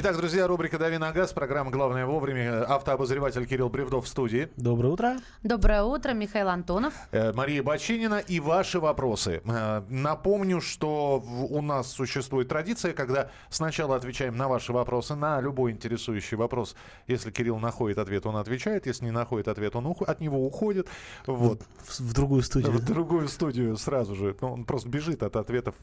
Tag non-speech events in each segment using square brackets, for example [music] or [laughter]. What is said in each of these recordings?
Итак, друзья, рубрика «Дави на газ», программа «Главное вовремя». Автообозреватель Кирилл Бревдов в студии. Доброе утро. Доброе утро, Михаил Антонов. Э, Мария Бочинина и ваши вопросы. Э, Напомню, что в- у нас существует традиция, когда сначала отвечаем на ваши вопросы, на любой интересующий вопрос. Если Кирилл находит ответ, он отвечает. Если не находит ответ, он уху- от него уходит. Вот. В, в другую студию. В другую студию сразу же. Ну, он просто бежит от ответов,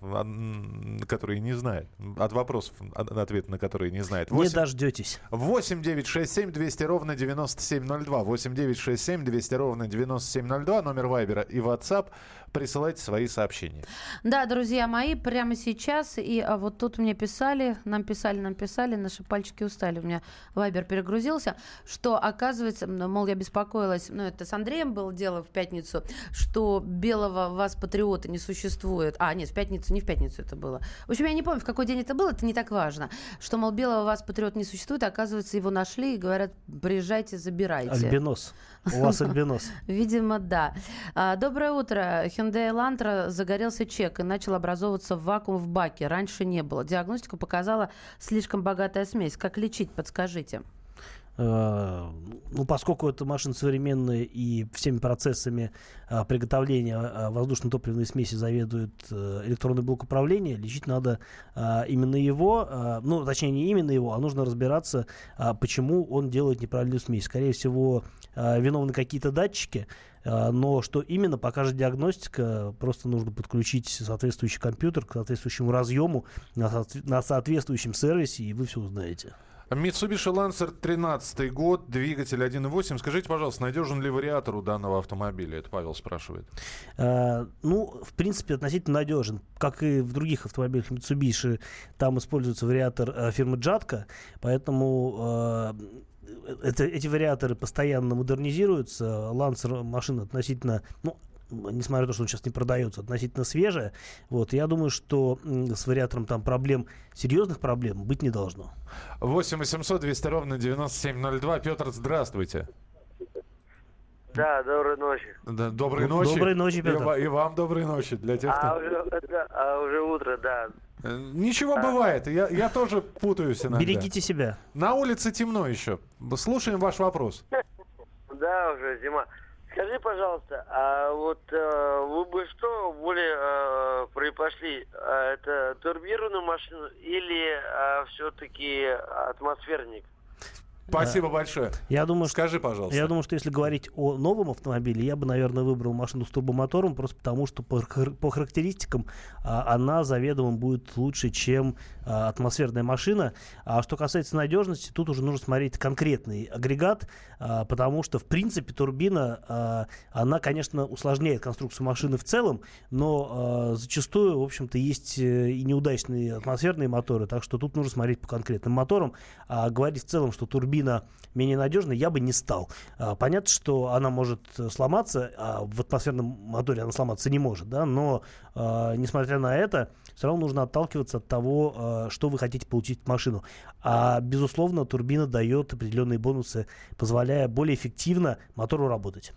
которые не знает. От вопросов, от- ответ на которые не знает. Не Восемь- дождетесь. 8 9 6 7 200 ровно 9702. 8 9 6 7 200 ровно 9702. Номер Вайбера и WhatsApp. Присылайте свои сообщения. Да, друзья мои, прямо сейчас, и а, вот тут мне писали, нам писали, нам писали, наши пальчики устали, у меня Вайбер перегрузился, что оказывается, мол, я беспокоилась, ну, это с Андреем было дело в пятницу, что белого вас патриота не существует. А, нет, в пятницу, не в пятницу это было. В общем, я не помню, в какой день это было, это не так важно. Что, мол, белого вас патриота не существует, а, оказывается, его нашли и говорят, приезжайте, забирайте. Альбинос. У вас альбинос. [laughs] Видимо, да. А, Доброе утро. Hyundai Elantra загорелся чек и начал образовываться вакуум в баке. Раньше не было. Диагностика показала слишком богатая смесь. Как лечить, подскажите. Э, Ну, поскольку это машина современная и всеми процессами а, приготовления а, воздушно-топливной смеси заведует э, электронный блок управления, лечить надо а, именно его, а, ну, точнее, не именно его, а нужно разбираться, а, почему он делает неправильную смесь. Скорее всего, а, виновны какие-то датчики, а, но что именно, покажет диагностика, просто нужно подключить соответствующий компьютер к соответствующему разъему на соответствующем сервисе, и вы все узнаете. Mitsubishi Lancer 13 год, двигатель 1.8. Скажите, пожалуйста, надежен ли вариатор у данного автомобиля? Это Павел спрашивает. Э, Ну, в принципе, относительно надежен. Как и в других автомобилях Mitsubishi, там используется вариатор э, фирмы Джатка, поэтому э, это- эти вариаторы постоянно модернизируются. Lancer машина относительно, ну, несмотря на то, что он сейчас не продается, относительно свежая. Вот, я думаю, что с вариатором там проблем, серьезных проблем быть не должно. 8 800 200 ровно 9702. Петр, здравствуйте. Да, доброй ночи. Да, доброй ночи. доброй ночи, И Петр. ва- И, вам доброй ночи. Для тех, кто... А уже, это- а уже утро, да. Э, Ничего бывает. Я, я тоже путаюсь иногда. Берегите себя. На улице темно еще. Слушаем ваш вопрос. [laughs] Да, уже зима. Скажи, пожалуйста, а вот э, вы бы что более э, предпочли? А, это турбированную машину или все-таки атмосферник? Спасибо большое. Я думаю, Скажи, пожалуйста. Я думаю, что если говорить о новом автомобиле, я бы, наверное, выбрал машину с турбомотором, просто потому что по, по характеристикам а, она заведомо будет лучше, чем а, атмосферная машина. А что касается надежности, тут уже нужно смотреть конкретный агрегат, а, потому что, в принципе, турбина, а, она, конечно, усложняет конструкцию машины в целом, но а, зачастую, в общем-то, есть э, и неудачные атмосферные моторы, так что тут нужно смотреть по конкретным моторам. А говорить в целом, что турбина менее надежная, я бы не стал. А, Понятно, что она может э, сломаться, а в атмосферном моторе она сломаться не может, да, но а, несмотря на это, все равно нужно отталкиваться от того, а, что вы хотите получить в машину. А, безусловно, турбина дает определенные бонусы, позволяя более эффективно мотору работать.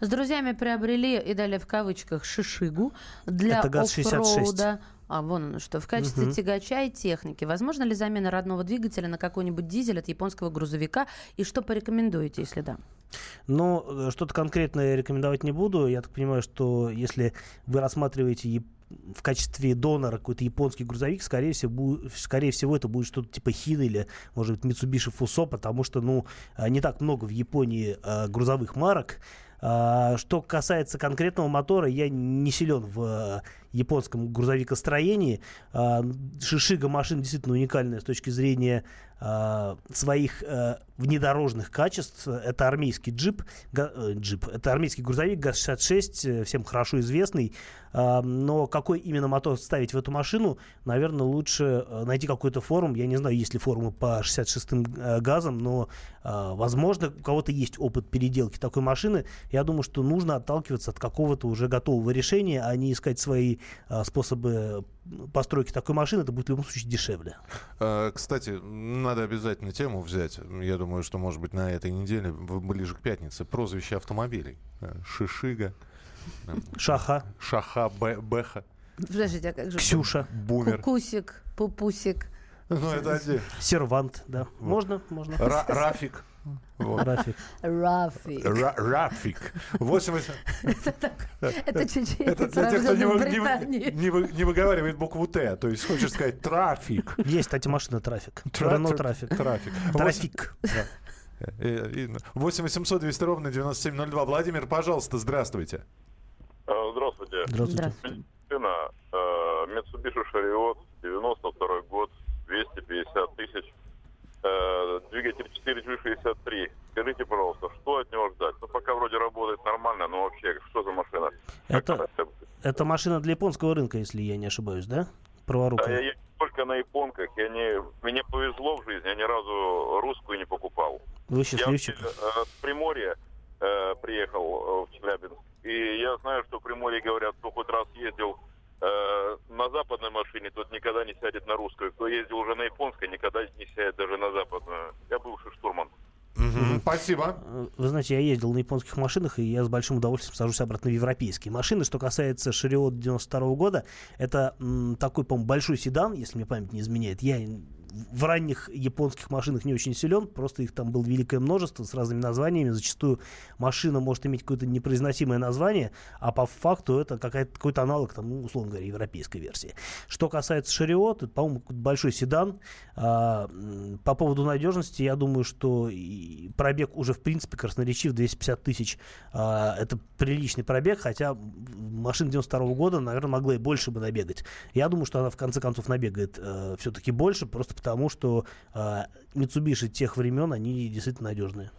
С друзьями приобрели, и далее в кавычках, шишигу для Это ГАЗ-66. А, вон оно что. В качестве Мгм. тягача и техники. Возможно ли замена родного двигателя на какой-нибудь дизель от японского грузовика? И что порекомендуете, если да? Но э, что-то конкретное рекомендовать не буду. Я так понимаю, что если вы рассматриваете в качестве донора какой-то японский грузовик, скорее всего, скорее всего это будет что-то типа Хина или, может быть, Mitsubishi Fuso, потому что, ну, э, не так много в Японии э, грузовых марок. А, Что касается конкретного мотора, я не силен в японском грузовикостроении. А, Шишига машина действительно уникальная с точки зрения а, своих э, внедорожных качеств. Это армейский джип, э, джип. Это армейский грузовик ГАЗ-66, э, всем хорошо известный. А, Но какой именно мотор ставить в эту машину, наверное, лучше найти какой-то форум. Я не знаю, есть ли форумы по 66-м э, газам, но, возможно, у кого-то есть опыт переделки такой машины. Я думаю, что нужно отталкиваться от какого-то уже готового решения, а не искать свои способы постройки такой машины. Это будет в любом случае дешевле. Э, Кстати, надо обязательно тему взять. Я думаю, что, может быть, на этой неделе, ближе к пятнице, прозвище автомобилей. Э, Шишига, э, Шаха, Шаха, Бе- Беха, Подождите, а как же? Ксюша. Бумер. Кукусик, пупусик. Ну, это отдельно. Сервант, да. Можно, можно. Ра- Рафик. Вот. Рафик. Рафи. Ра- Рафик. 8 Это чуть-чуть Это для тех, кто не, выговаривает букву Т. То есть хочешь сказать трафик. Есть, кстати, машина трафик. Тра- Рено тр- трафик. Трафик. Трафик. Э, и- 8 800 200 ровно 9702. Владимир, пожалуйста, здравствуйте. Э, Здравствуйте. Здравствуйте. Э, Mitsubishi Chariot, 92 год, 250 тысяч. Э, Двигатель 4G63. Скажите, пожалуйста, что от него ждать? Ну, пока вроде работает нормально, но вообще, что за машина? Это, это машина для японского рынка, если я не ошибаюсь, да? Да, я Праворукая. езжу только на японках. Я не, мне повезло в жизни, я ни разу русскую не покупал. Вы Я счастливчик. вообще, э, с Приморья э, приехал э, в Челябинск. И я знаю, что в Приморье говорят, кто хоть раз ездил на западной машине, тот никогда не сядет на русскую. Кто ездил уже на японской, никогда не сядет даже на западную. Я бывший штурман. Спасибо. Э, Вы знаете, я ездил на японских машинах, и я с большим удовольствием сажусь обратно в европейские машины. Что касается Шариот 92 года, это м, такой, по-моему, большой седан, если мне память не изменяет. Я в ранних японских машинах не очень силен, просто их там было великое множество с разными названиями. Зачастую машина может иметь какое-то непроизносимое название, а по факту это какой-то аналог, там, ну, условно говоря, европейской версии. Что касается Шариот, это, по-моему, большой седан. А, по поводу надежности, я думаю, что пробег уже, в принципе, красноречив, 250 тысяч. А, это приличный пробег, хотя машина 92 года, наверное, могла и больше бы набегать. Я думаю, что она, в конце концов, набегает э, все-таки больше, просто потому что э, Mitsubishi тех времен, они действительно надежные.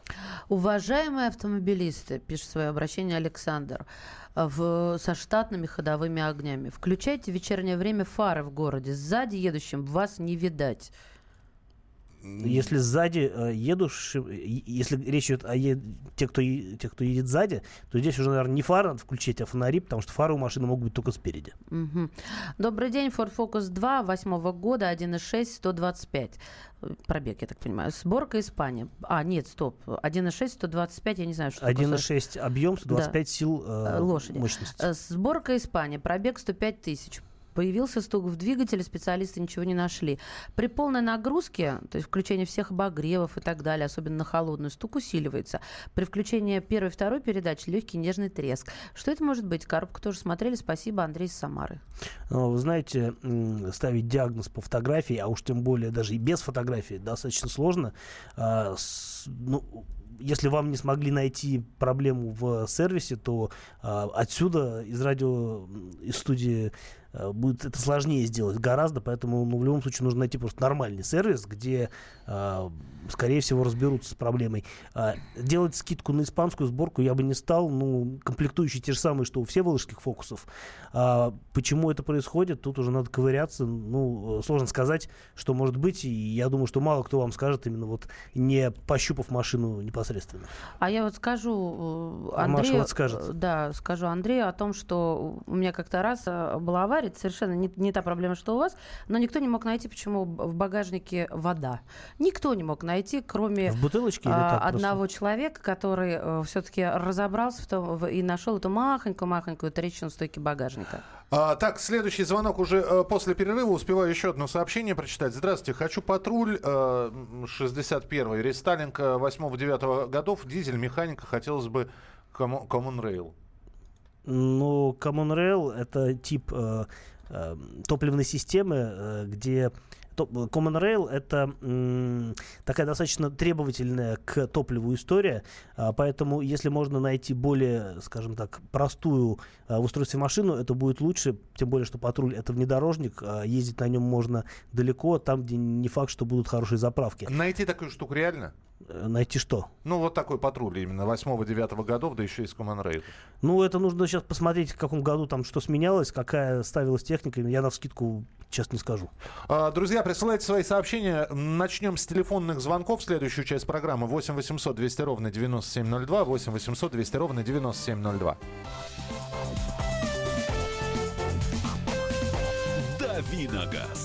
Уважаемые автомобилисты, пишет свое обращение Александр, в, со штатными ходовыми огнями. Включайте в вечернее время фары в городе. Сзади едущим вас не видать. Если сзади э, если речь идет о е- тех, кто, е- тех, кто едет сзади, то здесь уже, наверное, не фары надо включить, а фонари, потому что фары у машины могут быть только спереди. Мгм. Добрый день, Ford Focus 2, восьмого года, 1.6, 125. Э, Пробег, я так понимаю. Сборка Испания. А, нет, стоп. 1.6, 125, я не знаю, что такое. 1,6 объем, 125 сил э, Э, лошади. мощности. Э, Сборка Испания. Пробег 105 тысяч. Появился стук в двигателе, специалисты ничего не нашли. При полной нагрузке, то есть включении всех обогревов и так далее, особенно на холодную, стук усиливается. При включении первой и второй передачи легкий нежный треск. Что это может быть? Коробку тоже смотрели. Спасибо, Андрей из Самары. Но, Вы знаете, ставить диагноз по фотографии, а уж тем более даже и без фотографии, достаточно сложно. А, с- ну, если вам не смогли найти проблему в сервисе, то а, отсюда из радио, из студии будет это сложнее сделать гораздо, поэтому ну, в любом случае нужно найти просто нормальный сервис, где, а, скорее всего, разберутся с проблемой. А, делать скидку на испанскую сборку я бы не стал, ну, комплектующие те же самые, что у всеволожских фокусов. А, почему это происходит, тут уже надо ковыряться, ну, э, сложно сказать, что может быть, и я думаю, что мало кто вам скажет, именно вот не пощупав машину непосредственно. А я вот скажу э, А Маша Андрею, вот скажет. э, да, скажу Андрею о том, что у меня как-то раз э, была авария, это совершенно не, не та проблема, что у вас, но никто не мог найти, почему в багажнике вода. Никто не мог найти, кроме В бутылочке а, так просто? одного человека, который все-таки разобрался в том, в- и нашел эту махонькую-махонькую трещину в стойке багажника. А, так, следующий звонок уже э, после перерыва. Успеваю еще одно сообщение прочитать. Здравствуйте. Хочу патруль э, 61 рестайлинг 8-9 годов. Дизель, механика. Хотелось бы Common Rail. Ну, Common Rail это тип э, э, топливной системы, э, где Common Rail это такая достаточно требовательная к топливу история, а, поэтому если можно найти более, скажем так, простую а, в устройстве машину, это будет лучше, тем более, что патруль это внедорожник, а, ездить на нем можно далеко, там, где не факт, что будут хорошие заправки. Найти такую штуку реально? Э, Найти что? Ну, вот такой патруль именно 8-9 годов, да еще и с Common Rail. Ну, это нужно сейчас посмотреть, в каком году там что сменялось, какая ставилась техника. Я на вскидку сейчас не скажу. А, Друзья, присылайте свои сообщения. Начнем с телефонных звонков. Следующую часть программы 8 800 200 ровно 9702. 8 800 200 ровно 9702. Давиногаз.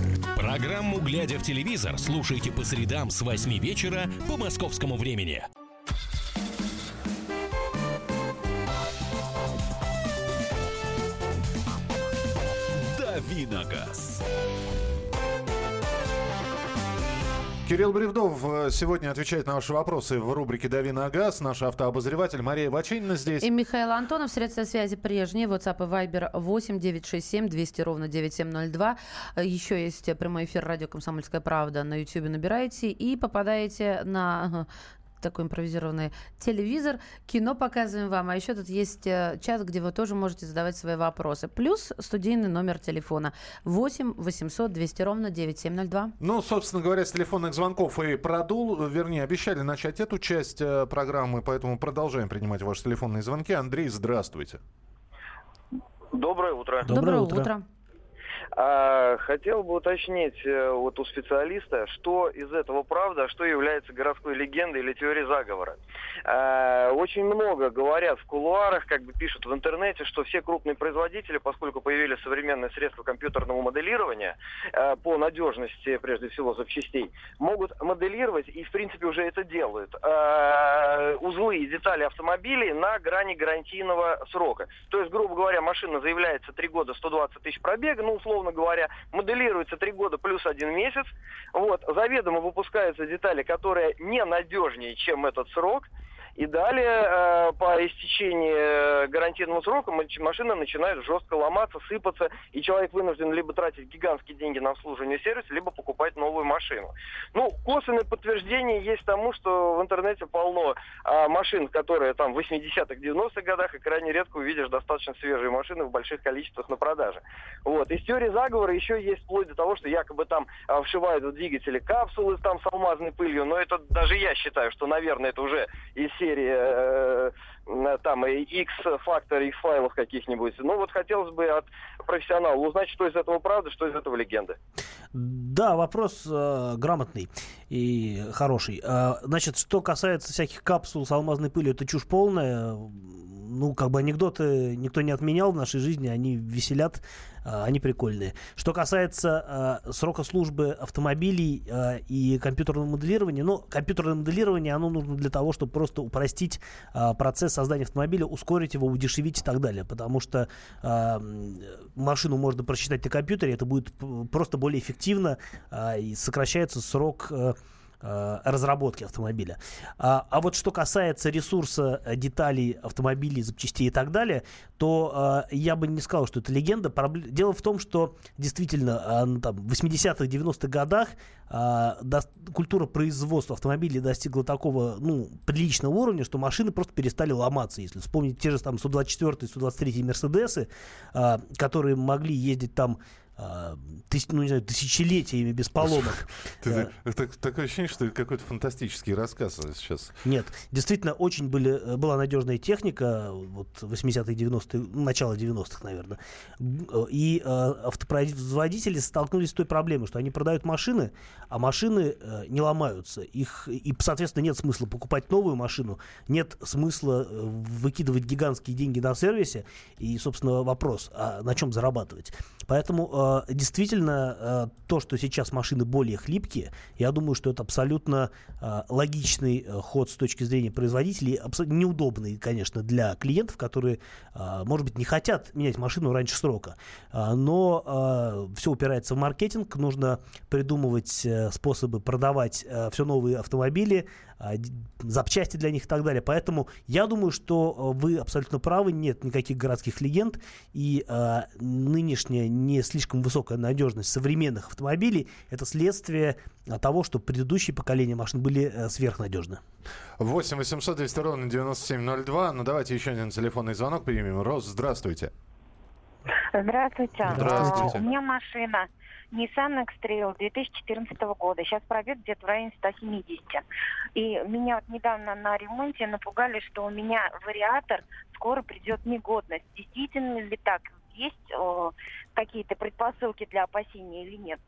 Программу «Глядя в телевизор» слушайте по средам с 8 вечера по московскому времени. Давиногаз. Кирилл Бревдов э, сегодня отвечает на ваши вопросы в рубрике «Дави на газ». Наш автообозреватель Мария Бачинина здесь. И Михаил Антонов, средства связи прежние, WhatsApp и Viber 8 967 200 ровно 9702. Еще есть прямой эфир радио «Комсомольская правда» на YouTube набираете и попадаете на [laughs] такой импровизированный телевизор. Кино показываем вам. А еще тут есть э, чат, где вы тоже можете задавать свои вопросы. Плюс студийный номер телефона 8 800 200 ровно 9702. Ну, собственно говоря, с телефонных звонков и продул, вернее, обещали начать эту часть э, программы, поэтому продолжаем принимать ваши телефонные звонки. Андрей, здравствуйте. Доброе утро. Доброе Доброе утро. утро. А, хотел бы уточнить э, вот у специалиста, что из этого правда, а что является городской легендой или теорией заговора. А, очень много говорят в кулуарах, как бы пишут в интернете, что все крупные производители, поскольку появились современные средства компьютерного моделирования по надежности, прежде всего, запчастей, могут моделировать и, в принципе, уже это делают. узлы и детали автомобилей на грани гарантийного срока. То есть, грубо говоря, машина заявляется 3 года 120 тысяч пробега, ну, условно говоря, моделируется 3 года плюс один месяц. Вот, заведомо выпускаются детали, которые ненадежнее, чем этот срок. И далее, э, по истечении э, гарантийного срока, машина начинает жестко ломаться, сыпаться, и человек вынужден либо тратить гигантские деньги на обслуживание сервиса, либо покупать новую машину. Ну, косвенное подтверждение есть тому, что в интернете полно а, машин, которые там в 80-х, 90-х годах, и крайне редко увидишь достаточно свежие машины в больших количествах на продаже. Вот. Из теории заговора еще есть вплоть до того, что якобы там а, вшивают в двигатели капсулы там с алмазной пылью, но это даже я считаю, что, наверное, это уже из серии э, э, там X-фактор, X-файлов каких-нибудь. Ну вот хотелось бы от профессионала узнать, что из этого правда, что из этого легенда. Да, вопрос э, грамотный и хороший. Э, значит, что касается всяких капсул с алмазной пылью, это чушь полная. Ну, как бы анекдоты никто не отменял в нашей жизни, они веселят, э, они прикольные. Что касается э, срока службы автомобилей э, и компьютерного моделирования, ну, компьютерное моделирование, оно нужно для того, чтобы просто упростить процесс создания автомобиля, ускорить его, удешевить и так далее. Потому что машину можно просчитать на компьютере, это будет просто более эффективно и сокращается срок э, разработки автомобиля. А, а вот что касается ресурса э, деталей автомобилей, запчастей и так далее, то э, я бы не сказал, что это легенда. Дело в том, что действительно э, ну, там, в 80-х, 90-х годах э, дос- культура производства автомобилей достигла такого ну, приличного уровня, что машины просто перестали ломаться. Если вспомнить те же там 124 123 Мерседесы, э, которые могли ездить там э, тыс- ну, не знаю, тысячелетиями без поломок. [laughs] Ты- так- Такое ощущение, что это какой-то фантастический рассказ сейчас. Нет, действительно, очень были, э, была надежная техника, вот 80-е, 90-е, ну, начало 90-х, наверное. Э, И э, автопроизводители столкнулись с той проблемой, что они продают машины, а машины э, не ломаются. Их, и, соответственно, нет смысла покупать новую машину, нет смысла э, выкидывать гигантские деньги на сервисе. И, собственно, вопрос, а на чем зарабатывать? Поэтому э, действительно э, то, что сейчас машины более хлипкие, я думаю, что это абсолютно э, логичный э, ход с точки зрения производителей, абсолютно неудобный, конечно, для клиентов, которые, э, может быть, не хотят менять машину раньше срока. А, но все упирается в маркетинг, нужно придумывать э, способы продавать все новые автомобили, а, запчасти для них и так далее. Поэтому я думаю, что э, вы абсолютно правы, нет никаких городских легенд, и э, нынешняя не слишком высокая надежность современных автомобилей это следствие э, того, что предыдущие поколения машин были э, сверхнадежны. 8 800 200 ровно 9702. Ну, давайте еще один телефонный звонок примем. Рос, здравствуйте. Здравствуйте. Здравствуйте. А, У меня машина Nissan X-Trail 2014 года. Сейчас пробег где-то в районе 170. И меня вот недавно на ремонте напугали, что у меня вариатор скоро придет негодность. Действительно ли так? Есть о, какие-то предпосылки для опасения или нет?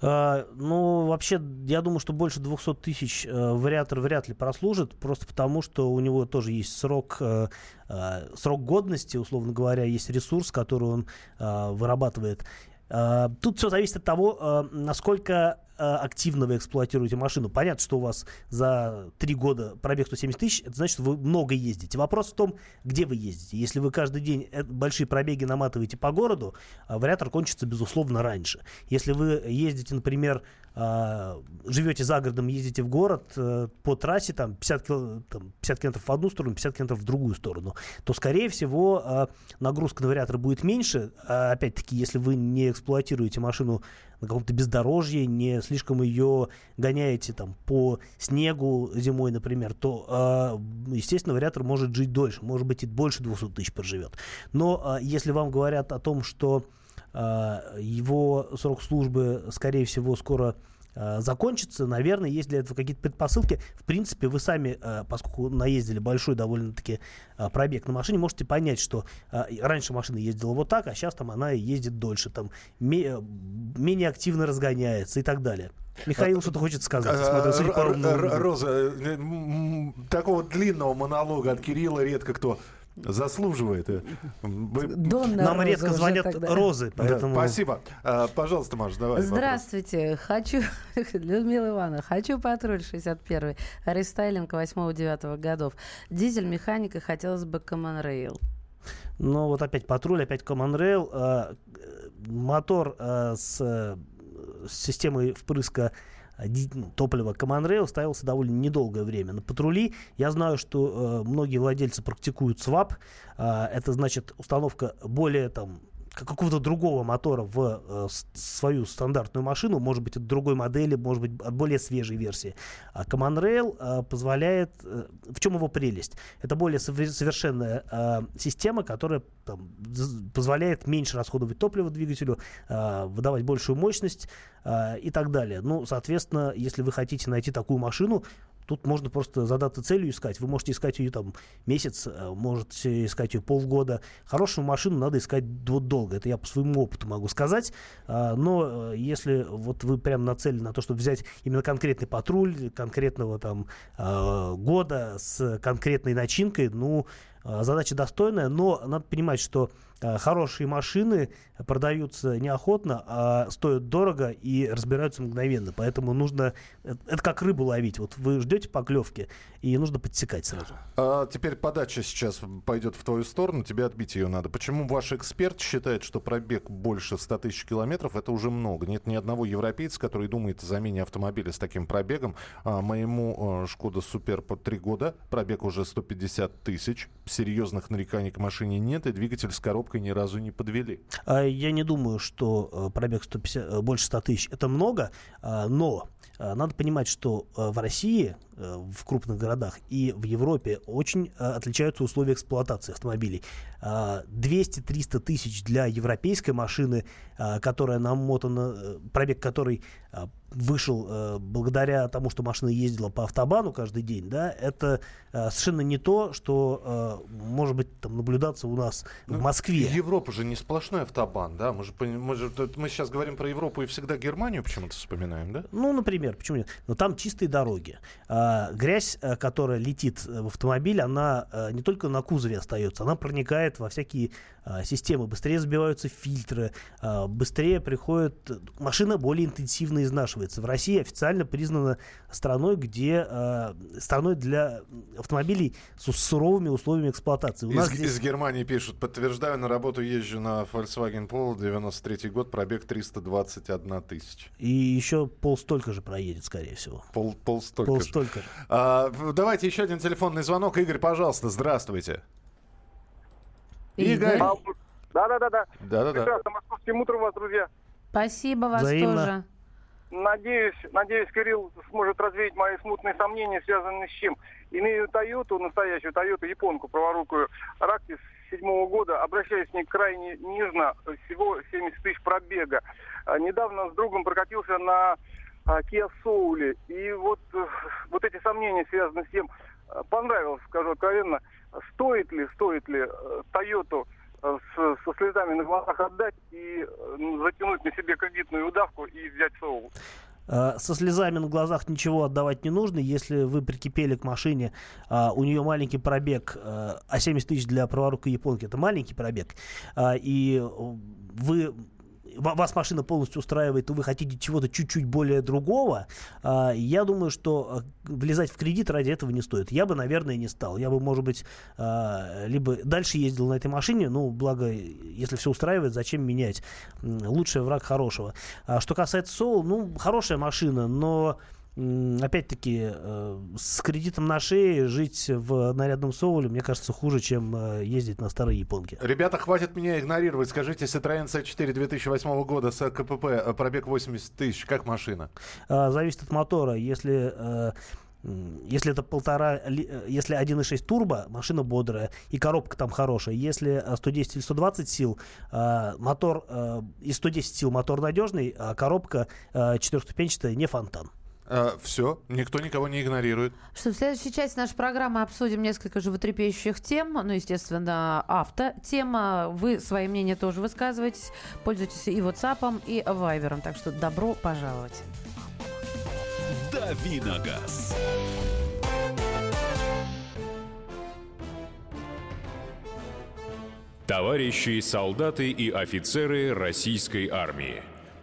А, ну, вообще, я думаю, что больше 200 тысяч э, вариатор вряд ли прослужит, просто потому, что у него тоже есть срок, э, э, срок годности, условно говоря, есть ресурс, который он э, вырабатывает. Э, тут все зависит от того, э, насколько активно вы эксплуатируете машину. Понятно, что у вас за три года пробег 170 тысяч, это значит, вы много ездите. Вопрос в том, где вы ездите. Если вы каждый день э, большие пробеги наматываете по городу, а вариатор кончится, безусловно, раньше. Если вы ездите, например, а, живете за городом, ездите в город э, по трассе, там 50, кил, там 50 километров в одну сторону, 50 километров в другую сторону, то, скорее всего, а, нагрузка на вариатор будет меньше. Опять-таки, если вы не эксплуатируете машину на каком-то бездорожье, не слишком ее гоняете там по снегу зимой, например, то, естественно, вариатор может жить дольше, может быть и больше 200 тысяч проживет. Но если вам говорят о том, что его срок службы, скорее всего, скоро закончится. Наверное, есть для этого какие-то предпосылки. В принципе, вы сами, поскольку наездили большой довольно-таки пробег на машине, можете понять, что раньше машина ездила вот так, а сейчас там она ездит дольше, там менее активно разгоняется и так далее. Михаил что-то хочет сказать. Смотрю, Роза, э, такого длинного монолога от Кирилла редко кто заслуживает. Донна Нам Роза редко звонят тогда. розы, поэтому... Да, спасибо. А, пожалуйста, Маша, давай. Здравствуйте. Вопрос. Хочу, [laughs] Людмила Ивановна, хочу патруль 61 рестайлинг 8-9 годов. Дизель, механика, хотелось бы Common Rail. Ну, вот опять патруль, опять Common Rail. А, мотор а, с, с системой впрыска топлива Common ставился довольно недолгое время. На патрули я знаю, что э, многие владельцы практикуют свап. Э, это значит установка более там какого-то другого мотора в э, свою стандартную машину, может быть, от другой модели, может быть, от более свежей версии. А Command Rail э, позволяет... Э, в чем его прелесть? Это более совершенная э, система, которая там, позволяет меньше расходовать топливо двигателю, э, выдавать большую мощность э, и так далее. Ну, соответственно, если вы хотите найти такую машину, Тут можно просто задаться целью искать. Вы можете искать ее там месяц, э, можете искать ее полгода. Хорошую машину надо искать вот долго. Это я по своему опыту могу сказать. А, но э, если вот вы прям нацелены на то, чтобы взять именно конкретный патруль, конкретного там а, года с конкретной начинкой, ну, задача достойная, но надо понимать, что Э, хорошие машины продаются неохотно, а стоят дорого и разбираются мгновенно. Поэтому нужно... Э, это как рыбу ловить. Вот вы ждете поклевки, и нужно подсекать сразу. А теперь подача сейчас пойдет в твою сторону, тебе отбить ее надо. Почему ваш эксперт считает, что пробег больше 100 тысяч километров это уже много? Нет ни одного европейца, который думает о замене автомобиля с таким пробегом. А моему э, Шкода Супер по три года, пробег уже 150 тысяч, серьезных нареканий к машине нет, и двигатель с коробкой ни разу не подвели. А я не думаю, что э, пробег 150, э, больше 100 тысяч это много, а, но э, надо понимать, что в России в крупных городах и в Европе очень э, отличаются условия эксплуатации автомобилей. 200-300 тысяч для европейской машины, э, которая намотана, пробег которой вышел благодаря тому, что машина ездила по автобану каждый день, да, это совершенно не то, что может быть там наблюдаться у нас ну, в Москве. Европа же не сплошной автобан, да? Мы же, мы же мы сейчас говорим про Европу и всегда Германию почему-то вспоминаем, да? Ну, например, почему нет? Но там чистые дороги. А, грязь, э, которая летит э, в автомобиль, она э, не только на кузове остается, она проникает во всякие а, системы. Быстрее забиваются фильтры, а, быстрее приходит... Машина более интенсивно изнашивается. В России официально признана страной, где... страной для автомобилей с суровыми условиями эксплуатации. У из, здесь... из Германии пишут, подтверждаю, на работу езжу на Volkswagen Polo, 93 год, пробег 321 тысяч. И еще пол столько же проедет, скорее всего. Пол, пол столько, пол Столько же. А, давайте еще один телефонный звонок. Игорь, пожалуйста, здравствуйте. Игорь. Да-да-да-да. Да-да-да. Прекрасно. Московским утром вас, друзья. Спасибо вас Взаимно. тоже. Надеюсь, надеюсь, Кирилл сможет развеять мои смутные сомнения, связанные с чем. Имею Тойоту, настоящую Тойоту, японку, праворукую, Рактис седьмого года, обращаюсь к ней крайне нежно, всего 70 тысяч пробега. А, недавно с другом прокатился на Kia Soul. И вот, э, вот эти сомнения связаны с тем, э, понравилось, скажу откровенно, стоит ли, стоит ли Toyota э, с, со слезами на глазах отдать и ну, затянуть на себе кредитную удавку и взять? Э, Со слезами на глазах ничего отдавать не нужно. Если вы прикипели к машине, а, у нее маленький пробег, а 70 тысяч для праворукой японки это маленький пробег, а, и вы вас машина полностью устраивает, и вы хотите чего-то чуть-чуть более другого, а, я думаю, что э, влезать в кредит ради этого не стоит. Я бы, наверное, не стал. Я бы, может быть, а, либо дальше ездил на этой машине, ну, благо, если все устраивает, зачем менять? Лучший враг хорошего. А что касается Soul, ну, хорошая машина, но опять-таки, э, с кредитом на шее жить в нарядном соуле, мне кажется, хуже, чем э, ездить на старой японке. Ребята, хватит меня игнорировать. Скажите, Citroёn C4 2008 года с КПП, э, пробег 80 тысяч, как машина? Зависит от мотора. Если если это полтора, ли- если 1.6 турбо, машина бодрая, и коробка там хорошая. Если э, 110 или 120 сил, мотор, и 110 сил мотор надежный, а коробка четырехступенчатая, не фонтан. Все, никто никого не игнорирует. Что в следующей части нашей программы обсудим несколько животрепещущих тем. Ну, естественно, автотема. Вы свои мнения тоже высказываетесь. Пользуйтесь и WhatsApp, и Viber. Так что добро пожаловать. Давиногаз. Товарищи солдаты и офицеры российской армии.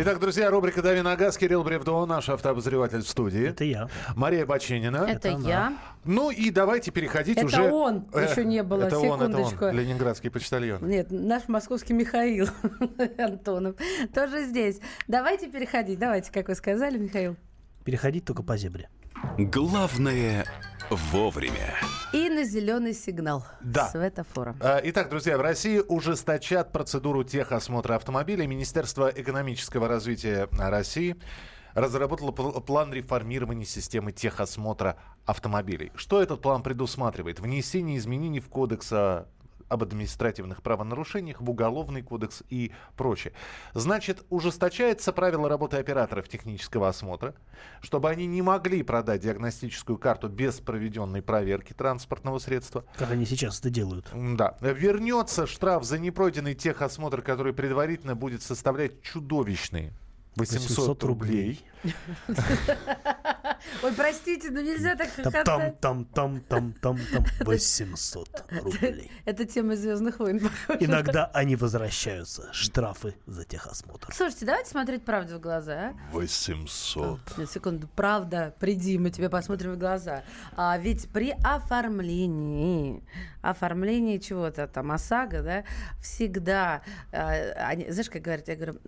Итак, друзья, рубрика «Дави на газ». Кирилл Бревдо, наш автообозреватель в студии. Это я. Мария Бачинина. Это, я. Ну и давайте переходить Это уже... он, еще не было, Это он, это секундочку. он, ленинградский почтальон. Нет, наш московский Михаил [laughs] Антонов тоже здесь. Давайте переходить. Давайте, как вы сказали, Михаил. Переходить только по зебре. Главное вовремя. И на зеленый сигнал Да. светофора. Итак, друзья, в России ужесточат процедуру техосмотра автомобилей. Министерство экономического развития России разработало пл- план реформирования системы техосмотра автомобилей. Что этот план предусматривает? Внесение изменений в кодекс а, об административных правонарушениях, в уголовный кодекс и прочее. Значит, ужесточается правило работы операторов технического осмотра, чтобы они не могли продать диагностическую карту без проведенной проверки транспортного средства. Как они сейчас это делают. Да. Вернется штраф за непройденный техосмотр, который предварительно будет составлять чудовищные 800, 800 рублей. [laughs] Ой, простите, но нельзя так Там, там, хохотать. там, там, там, там, там [laughs] 800 [laughs] рублей. Это тема Звездных войн. [laughs] похоже. Иногда они возвращаются. Штрафы за техосмотр. Слушайте, давайте смотреть правде в глаза, а? 800. Нет, секунду. Правда, приди, мы тебе посмотрим в глаза. А ведь при оформлении, оформлении чего-то там, ОСАГО, да, всегда, а, они- знаешь, как говорят, я говорю,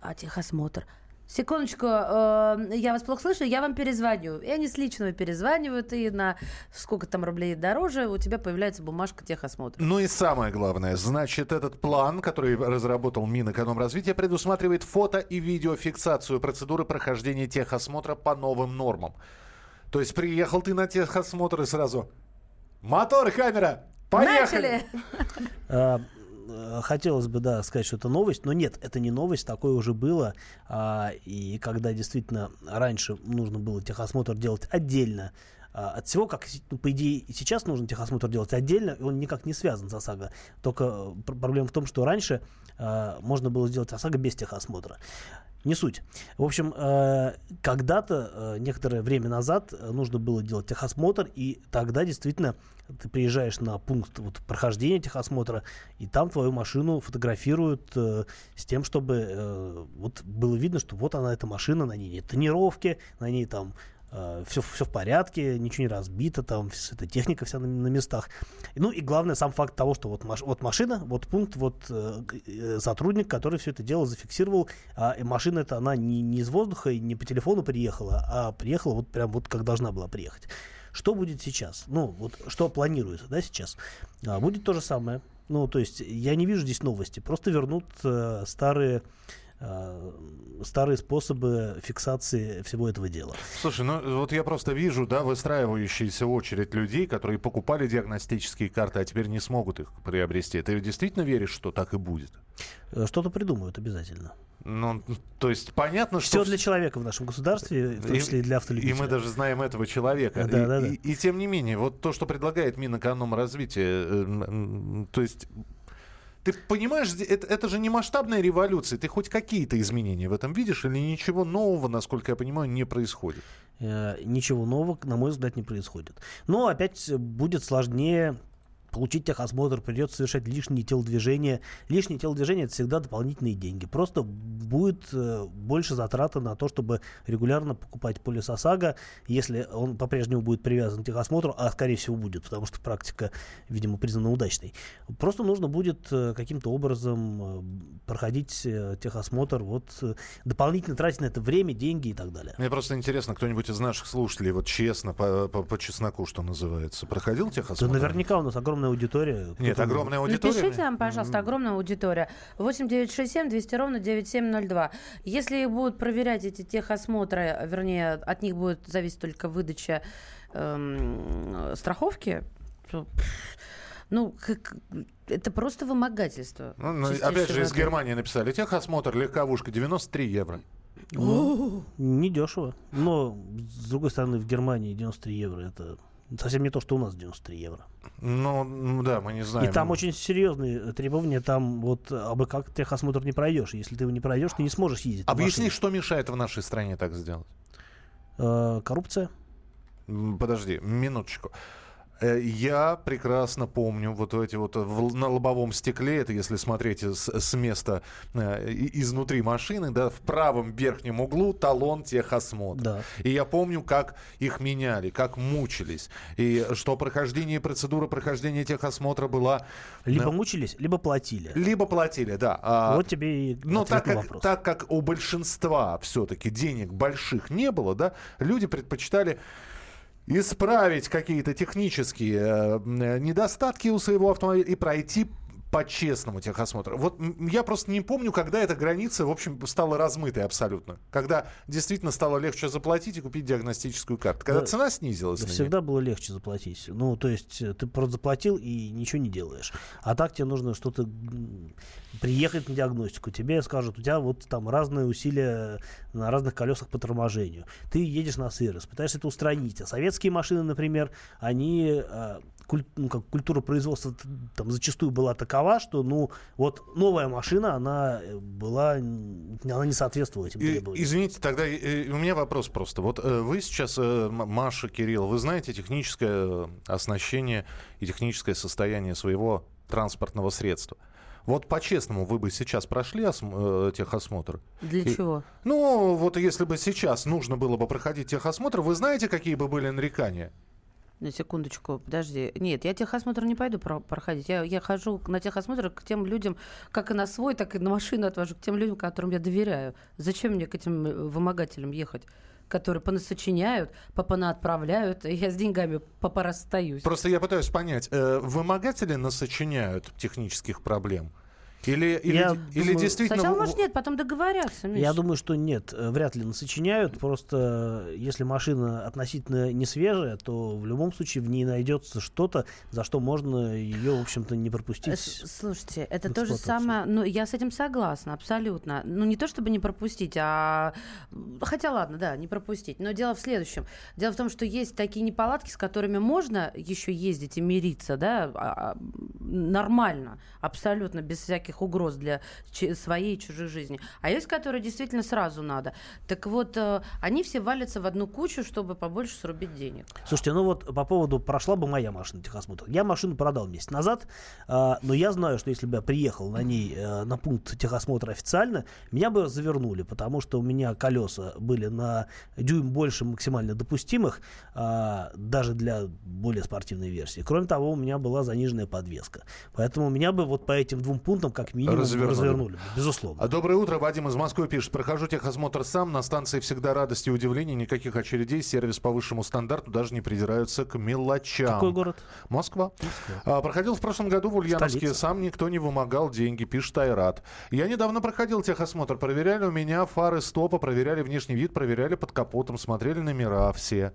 а техосмотр? Секундочку, э, я вас плохо слышу, я вам перезвоню. И они с личного перезванивают, и на сколько там рублей дороже у тебя появляется бумажка техосмотра. Ну и самое главное, значит, этот план, который разработал Минэкономразвития, предусматривает фото и видеофиксацию процедуры прохождения техосмотра по новым нормам. То есть приехал ты на техосмотр и сразу мотор, камера, поехали! Начали! Э, Хотелось бы, да, сказать, что это новость, но нет, это не новость, такое уже было. А, И когда действительно раньше нужно было техосмотр делать отдельно от всего, как, ну, по идее, и сейчас нужно техосмотр делать отдельно, и он никак не связан с ОСАГО. Только э, пр- проблема в том, что раньше а, можно было сделать ОСАГО без техосмотра. Не суть. В общем, э, когда-то, э, некоторое время назад, э, нужно было делать техосмотр, и тогда действительно ты приезжаешь на пункт вот, прохождения техосмотра, и там твою машину фотографируют э, с тем, чтобы э, вот было видно, что вот она, эта машина, на ней нет тонировки, на ней там все, все в порядке, ничего не разбито, там вс- эта техника вся на, на местах. Ну и главное сам факт того, что вот, маш- вот машина, вот пункт, вот э, э, сотрудник, который все это дело зафиксировал, а и машина это она не, не из воздуха и не по телефону приехала, а приехала вот прям вот как должна была приехать. Что будет сейчас? Ну, вот что планируется, да, сейчас? А, будет то же самое. Ну, то есть я не вижу здесь новости. Просто вернут э, старые э, старые способы фиксации всего этого дела. Слушай, ну вот я просто вижу, да, выстраивающуюся очередь людей, которые покупали диагностические карты, а теперь не смогут их приобрести. Ты действительно веришь, что так и будет? Э, Что-то придумают обязательно. Ну, то есть понятно, Все что... для человека в нашем государстве, в том И- числе и для И автолюбителя. мы даже знаем этого человека. Да, и, да, да. И, и тем не менее, вот то, что предлагает Минэкономразвитие, э, то есть... Ты понимаешь, это, это же не масштабная революция. Ты хоть какие-то изменения в этом видишь или ничего нового, насколько я понимаю, не происходит? Э, Ничего нового, на мой взгляд, не происходит. Но опять будет сложнее получить техосмотр, придется совершать лишние телодвижения. Лишние телодвижения это всегда дополнительные деньги. Просто будет э, больше затраты на то, чтобы регулярно покупать полис ОСАГО, если он по-прежнему будет привязан к техосмотру, а скорее всего будет, потому что практика, видимо, признана удачной. Просто нужно будет э, каким-то образом э, проходить э, техосмотр, вот э, дополнительно тратить на это время, деньги и так далее. Мне просто интересно, кто-нибудь из наших слушателей, вот честно, по, по- по чесноку, что называется, проходил Да техосмотр? наверняка у нас огромная аудитория. Нет, Кто-то- огромная аудитория. Напишите нам, пожалуйста, огромная аудитория. 8967 200 ровно 9702. Если будут проверять эти техосмотры, вернее, от них будет зависеть только выдача эм, страховки, то, ну, как- это просто вымогательство. Ну, ну, опять же, из. Германии написали. Техосмотр, легковушка, 93 евро. Ну, недешево. Но, с другой стороны, в Германии 93 евро это совсем не то, что у нас 93 евро. Ну, ну да, мы не знаем. И там очень серьезные требования. Там вот абы как техосмотр не пройдешь. Если ты его не пройдешь, ты не сможешь ездить. Объясни, машине. что мешает в нашей стране так сделать? Э, коррупция. Подожди, минуточку. Э, Я прекрасно помню вот эти вот в- на лобовом стекле, это если смотреть с, с места э, изнутри машины, да, в правом верхнем углу талон техосмотра. Да. И я помню, как их меняли, как мучились. И что прохождение, процедура прохождения техосмотра была... Либо э, мучились, либо платили. Либо платили, да. А, вот тебе и но ответ так как, вопрос. так как у большинства все-таки денег больших не было, да, люди предпочитали исправить какие-то технические э, э, недостатки у своего автомобиля и пройти по-честному техосмотр. Вот я просто не помню, когда эта граница, в общем, стала размытой абсолютно. Когда действительно стало легче заплатить и купить диагностическую карту. Когда Да, цена снизилась. Да всегда было легче заплатить. Ну, то есть э, ты просто заплатил и ничего не делаешь. А так тебе нужно что-то приехать на диагностику. Тебе скажут, у тебя вот там разные усилия на разных колесах по торможению. Ты едешь на сервис, пытаешься это устранить. А советские машины, например, они э, куль- ну, как культура производства там зачастую была такова, что ну вот новая машина, она э, была, она не соответствовала этим И- требованиям. извините, тогда э, у меня вопрос просто. Вот э, вы сейчас, э, Маша, Кирилл, вы знаете техническое э, оснащение и техническое состояние своего транспортного средства. Вот по-честному, вы бы сейчас прошли осм- э, техосмотр? Для И- чего? Ну, вот если бы сейчас нужно было бы проходить техосмотр, вы знаете, какие бы были нарекания? На секундочку, подожди. Нет, я техосмотр не пойду про- проходить. Я, я хожу на техосмотр к тем людям, как и на свой, так и на машину отвожу, к тем людям, которым я доверяю. Зачем мне к этим э, вымогателям ехать? которые понасочиняют, попонаотправляют, и я с деньгами попорастаюсь. Просто я пытаюсь понять, э, вымогатели насочиняют технических проблем? Или, или, Я или думаю, действительно... Сначала, может, нет, потом договорятся, Миш. Я думаю, что нет, э, вряд ли насочиняют. Просто э, если машина относительно не свежая, то в любом случае в ней найдется что-то, за что можно ее, в общем-то, не Э, пропустить. с- Слушайте, это то же самое. Ну, я с этим согласна, абсолютно. Ну, не то чтобы не пропустить, а. Хотя ладно, да, не пропустить. Но дело в следующем. Дело в том, что есть такие неполадки, с которыми можно еще ездить и мириться, да, а- а, нормально, абсолютно, без всяких всяких угроз для своей и чужой жизни. А есть, которые действительно сразу надо. Так вот, э, они все валятся в одну кучу, чтобы побольше срубить денег. Слушайте, ну вот по поводу прошла бы моя машина техосмотр. Я машину продал месяц назад, а, но я знаю, что если бы я приехал на ней э, на пункт техосмотра официально, меня бы завернули, потому что у меня колеса были на дюйм больше максимально допустимых, даже для более спортивной версии. Кроме того, у меня была заниженная подвеска. Поэтому меня бы вот по этим двум пунктам как минимум Развернули. развернули, безусловно. А доброе утро, Вадим из Москвы пишет. Прохожу техосмотр сам, на станции всегда радость и удивление, никаких очередей, сервис по высшему стандарту, даже не придираются к мелочам. Какой город? Москва. А, проходил в прошлом году в Ульяновске, Столица. сам никто не вымогал деньги, пишет Айрат. Я недавно проходил техосмотр, проверяли у меня фары стопа, проверяли внешний вид, проверяли под капотом, смотрели номера все.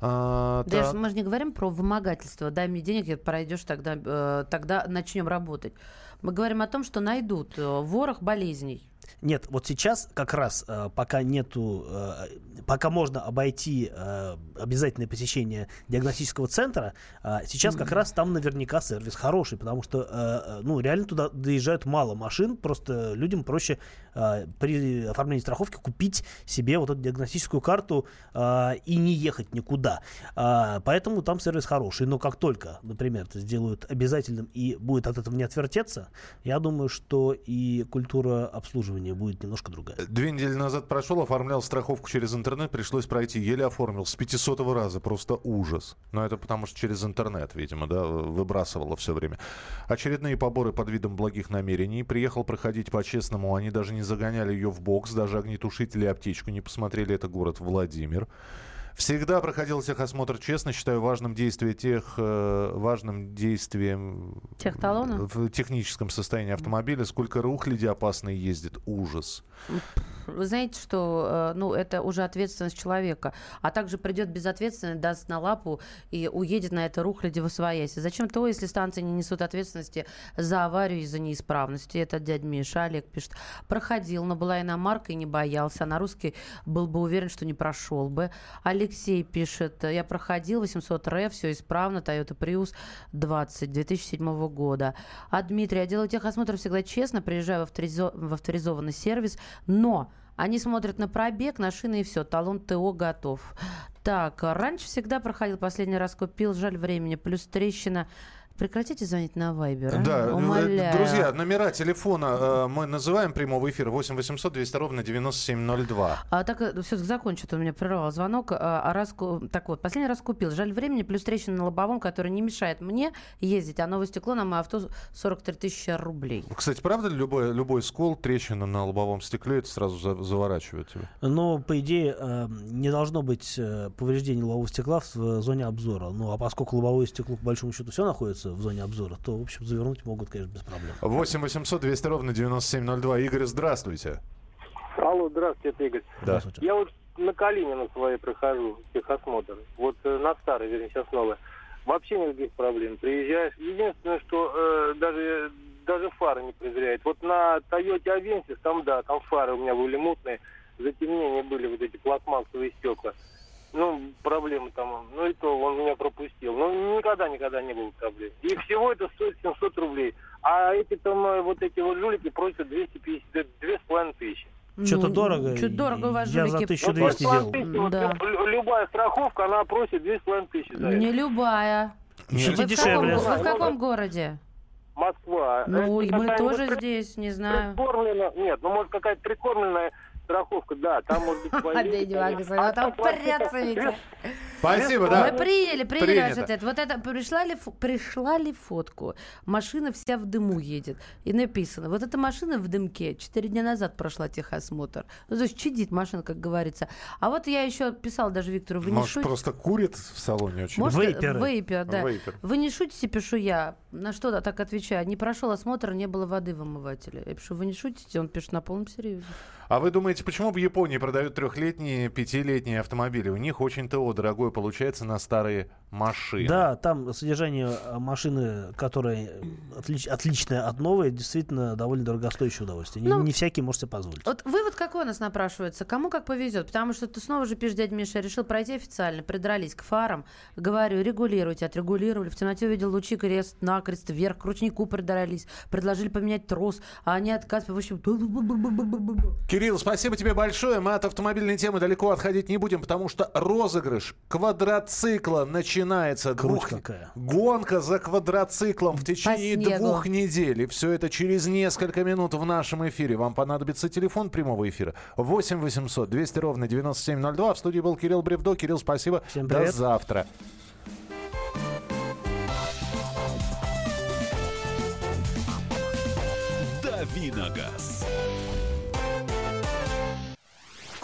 А, Да, так. мы же не говорим про вымогательство. Дай мне денег, пройдешь, тогда, э, тогда начнем работать. Мы говорим о том, что найдут э, ворох болезней. Нет, вот сейчас как раз, э, пока нету, э, пока можно обойти э, обязательное посещение диагностического центра, сейчас как раз там наверняка сервис хороший, потому что, ну, реально туда доезжают мало машин, просто людям проще при оформлении страховки купить себе вот эту диагностическую карту и не ехать никуда. Поэтому там сервис хороший, но как только, например, это сделают обязательным и будет от этого не отвертеться, я думаю, что и культура обслуживания будет немножко другая. Две недели назад прошел, оформлял страховку через интернет, пришлось пройти, еле оформил, с 500 раза, просто ужас. Но это потому что через интернет, видимо, да, выбрасывало все время. Очередные поборы под видом благих намерений. Приехал проходить по-честному, они даже не загоняли ее в бокс, даже огнетушители и аптечку не посмотрели, это город Владимир. Всегда проходил техосмотр честно, считаю важным действие тех, э, важным действием Техталона? в техническом состоянии автомобиля. Сколько рухляди опасные ездит, ужас. Вы знаете, что э, ну, это уже ответственность человека. А также придет безответственный, даст на лапу и уедет на это рухляди в освоясь. Зачем то, если станции не несут ответственности за аварию и за неисправности? Это дядя Миша, Олег пишет. Проходил, но была иномарка и не боялся. А на русский был бы уверен, что не прошел бы. Алексей пишет. Я проходил 800 РФ, все исправно. Toyota Prius 20 2007 года. А Дмитрий, я делаю техосмотр всегда честно, приезжаю в, авторизо- в авторизованный сервис, но они смотрят на пробег, на шины и все, талон ТО готов. Так, раньше всегда проходил, последний раз купил, жаль времени, плюс трещина. Прекратите звонить на Вайбер, а? Да, э, Умоляю. друзья, номера телефона э, мы называем прямого эфира 8 800 200 ровно 9702. А так все закончит, у меня прервал звонок. А, а раз, так вот, последний раз купил. Жаль времени, плюс трещина на лобовом, которая не мешает мне ездить, а новое стекло на мое авто 43 тысячи рублей. Кстати, правда ли любой, любой скол, трещина на лобовом стекле, это сразу за- заворачивает тебя? Но, по идее, э, не должно быть э, повреждений лобового стекла в э, зоне обзора. Ну, а поскольку лобовое стекло, по большому счету, все находится в зоне обзора, то, в общем, завернуть могут, конечно, без проблем. 8 800 200 ровно 9702. Игорь, здравствуйте. Алло, здравствуйте, это Игорь. Да. Я вот на Калинина своей прохожу техосмотр. Вот э, на старой, вернее, сейчас новая. Вообще никаких проблем. Приезжаешь. Единственное, что э, даже даже фары не проверяют. Вот на Toyota Avensis, там да, там фары у меня были мутные, затемнения были вот эти пластмассовые стекла. Ну, проблемы там, ну и то он меня пропустил. Ну, никогда-никогда не было проблем. И всего это стоит 700 рублей. А эти там, э, вот эти вот жулики просят 250, две с половиной тысячи. Что-то дорого. Что-то дорого у вас Я за жулики. 1200 Вот делал. 2,5 вот Да. лю- любая страховка, она просит 2,5 тысячи за это. Не любая. Ищите в, каком, дешевле. вы в каком городе? Москва. Ну, Это мы тоже при- здесь, не знаю. Прикормлена, нет, ну может какая-то прикормленная страховка, да, там может быть [laughs] конечно. сказать, А там Спасибо, да. Мы приняли, приняли ваш ответ. Вот это пришла ли, пришла ли фотку? Машина вся в дыму едет. И написано, вот эта машина в дымке четыре дня назад прошла техосмотр. Ну, то есть чадит машина, как говорится. А вот я еще писала даже Виктору, вы не Может, шутите? просто курит в салоне очень? Может, Вейперы. Вейпер, да. Вейпер. Вы не шутите, пишу я. На что так отвечаю? Не прошел осмотр, не было воды в омывателе. Я пишу, вы не шутите? Он пишет на полном серьезе. А вы думаете, почему в Японии продают трехлетние, пятилетние автомобили? У них очень ТО дорогое получается на старые машины. Да, там содержание э, машины, которая отлич- отличная от новой, действительно довольно дорогостоящее удовольствие. Не, Ну, не всякий может себе позволить. Вот вывод какой у нас напрашивается? Кому как повезет? Потому что ты снова же пишешь, дядя Миша, решил пройти официально, придрались к фарам. Говорю, регулируйте, отрегулировали. В темноте увидел лучи крест, накрест, вверх, к ручнику придрались. Предложили поменять трос, а они отказ, в общем... Кирилл, спасибо тебе большое. Мы от автомобильной темы далеко отходить не будем, потому что розыгрыш квадроцикла начинается. Круть Двух- какая. Гонка за квадроциклом в течение двух недель. И все это через несколько минут в нашем эфире. Вам понадобится телефон прямого эфира 8 800 200 ровно 9702. В студии был Кирилл Бревдо. Кирилл, спасибо. Всем До привет. завтра. Давиногаз.